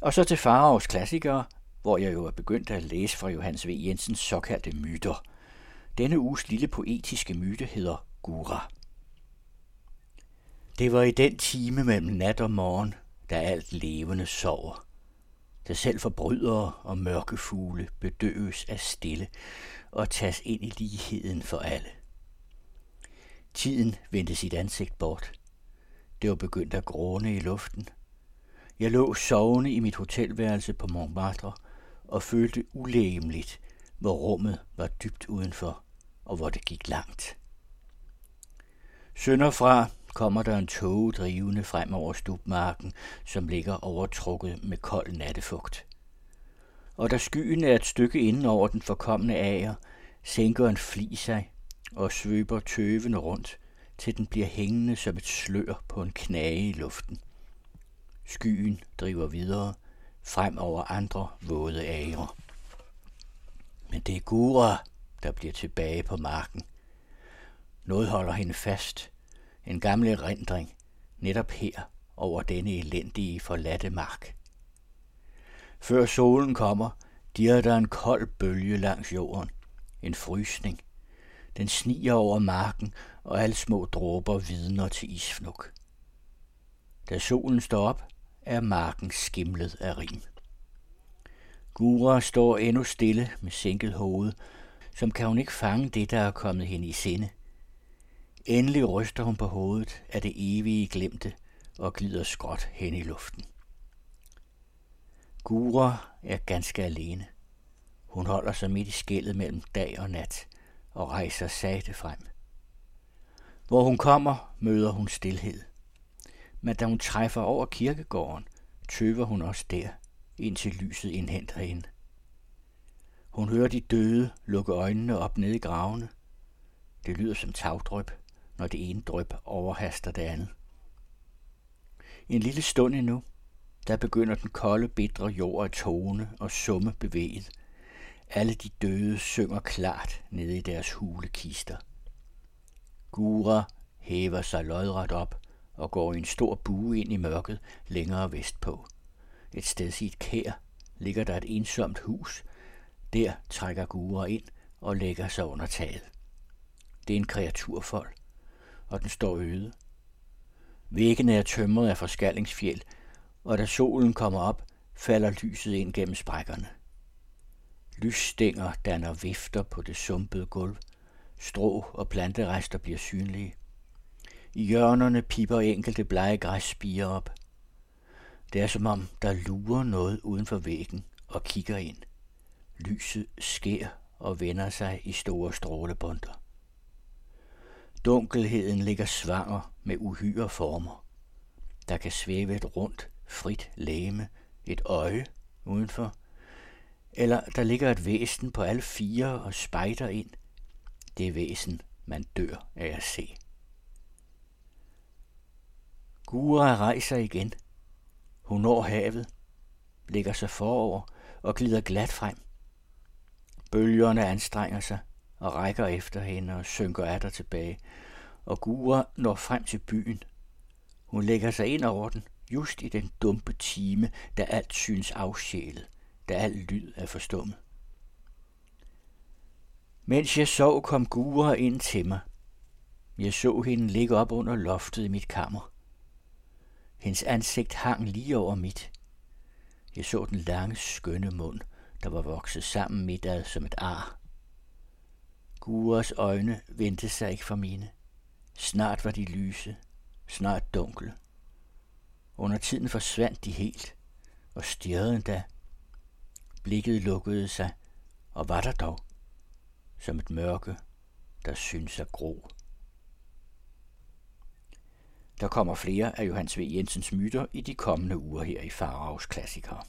Og så til Faraos klassikere, hvor jeg jo er begyndt at læse fra Johannes V. Jensens såkaldte myter. Denne uges lille poetiske myte hedder Gura. Det var i den time mellem nat og morgen, da alt levende sover. Da selv forbrydere og mørke fugle bedøves af stille og tages ind i ligheden for alle. Tiden vendte sit ansigt bort. Det var begyndt at gråne i luften. Jeg lå sovende i mit hotelværelse på Montmartre og følte ulægemligt, hvor rummet var dybt udenfor og hvor det gik langt. Sønderfra kommer der en tog drivende frem over stubmarken, som ligger overtrukket med kold nattefugt. Og da skyen er et stykke inden over den forkommende ager, sænker en fli sig og svøber tøvende rundt, til den bliver hængende som et slør på en knage i luften. Skyen driver videre, frem over andre våde ager. Men det er Gura, der bliver tilbage på marken. Noget holder hende fast. En gammel erindring, netop her, over denne elendige forladte mark. Før solen kommer, dirrer der en kold bølge langs jorden. En frysning. Den sniger over marken, og alle små dråber vidner til isfnuk. Da solen står op, er marken skimlet af rim. Gura står endnu stille med sænket hoved, som kan hun ikke fange det, der er kommet hende i sinde. Endelig ryster hun på hovedet af det evige glemte og glider skråt hen i luften. Gura er ganske alene. Hun holder sig midt i skældet mellem dag og nat og rejser sagte frem. Hvor hun kommer, møder hun stilhed. Men da hun træffer over kirkegården, tøver hun også der, indtil lyset indhenter hende. Hun hører de døde lukke øjnene op nede i gravene. Det lyder som tagdrøb, når det ene drøb overhaster det andet. En lille stund endnu, der begynder den kolde, bitre jord at tone og summe bevæget. Alle de døde synger klart nede i deres hule kister. Gura hæver sig lodret op og går i en stor bue ind i mørket længere vestpå. Et sted i et kær ligger der et ensomt hus. Der trækker Gura ind og lægger sig under taget. Det er en kreaturfold, og den står øde. Væggene er tømret af forskallingsfjeld, og da solen kommer op, falder lyset ind gennem sprækkerne. Lysstænger danner vifter på det sumpede gulv. Strå og planterester bliver synlige. I hjørnerne piper enkelte blege græsspiger op. Det er som om, der lurer noget uden for væggen og kigger ind. Lyset sker og vender sig i store strålebunder. Dunkelheden ligger svanger med uhyre former. Der kan svæve et rundt, frit læme, et øje udenfor, eller der ligger et væsen på alle fire og spejder ind. Det væsen, man dør af at se. Gura rejser igen. Hun når havet, lægger sig forover og glider glat frem. Bølgerne anstrenger sig og rækker efter hende og synker af der tilbage, og Gura når frem til byen. Hun lægger sig ind over den, just i den dumpe time, da alt synes afsjælet, da al lyd er forstummet. Mens jeg sov, kom Gura ind til mig. Jeg så hende ligge op under loftet i mit kammer. Hendes ansigt hang lige over mit. Jeg så den lange, skønne mund, der var vokset sammen middag som et ar. Guras øjne vendte sig ikke fra mine. Snart var de lyse, snart dunkle. Under tiden forsvandt de helt, og stirrede endda. Blikket lukkede sig, og var der dog, som et mørke, der synes at gro. Der kommer flere af Johannes V. Jensens myter i de kommende uger her i Faraos Klassikere.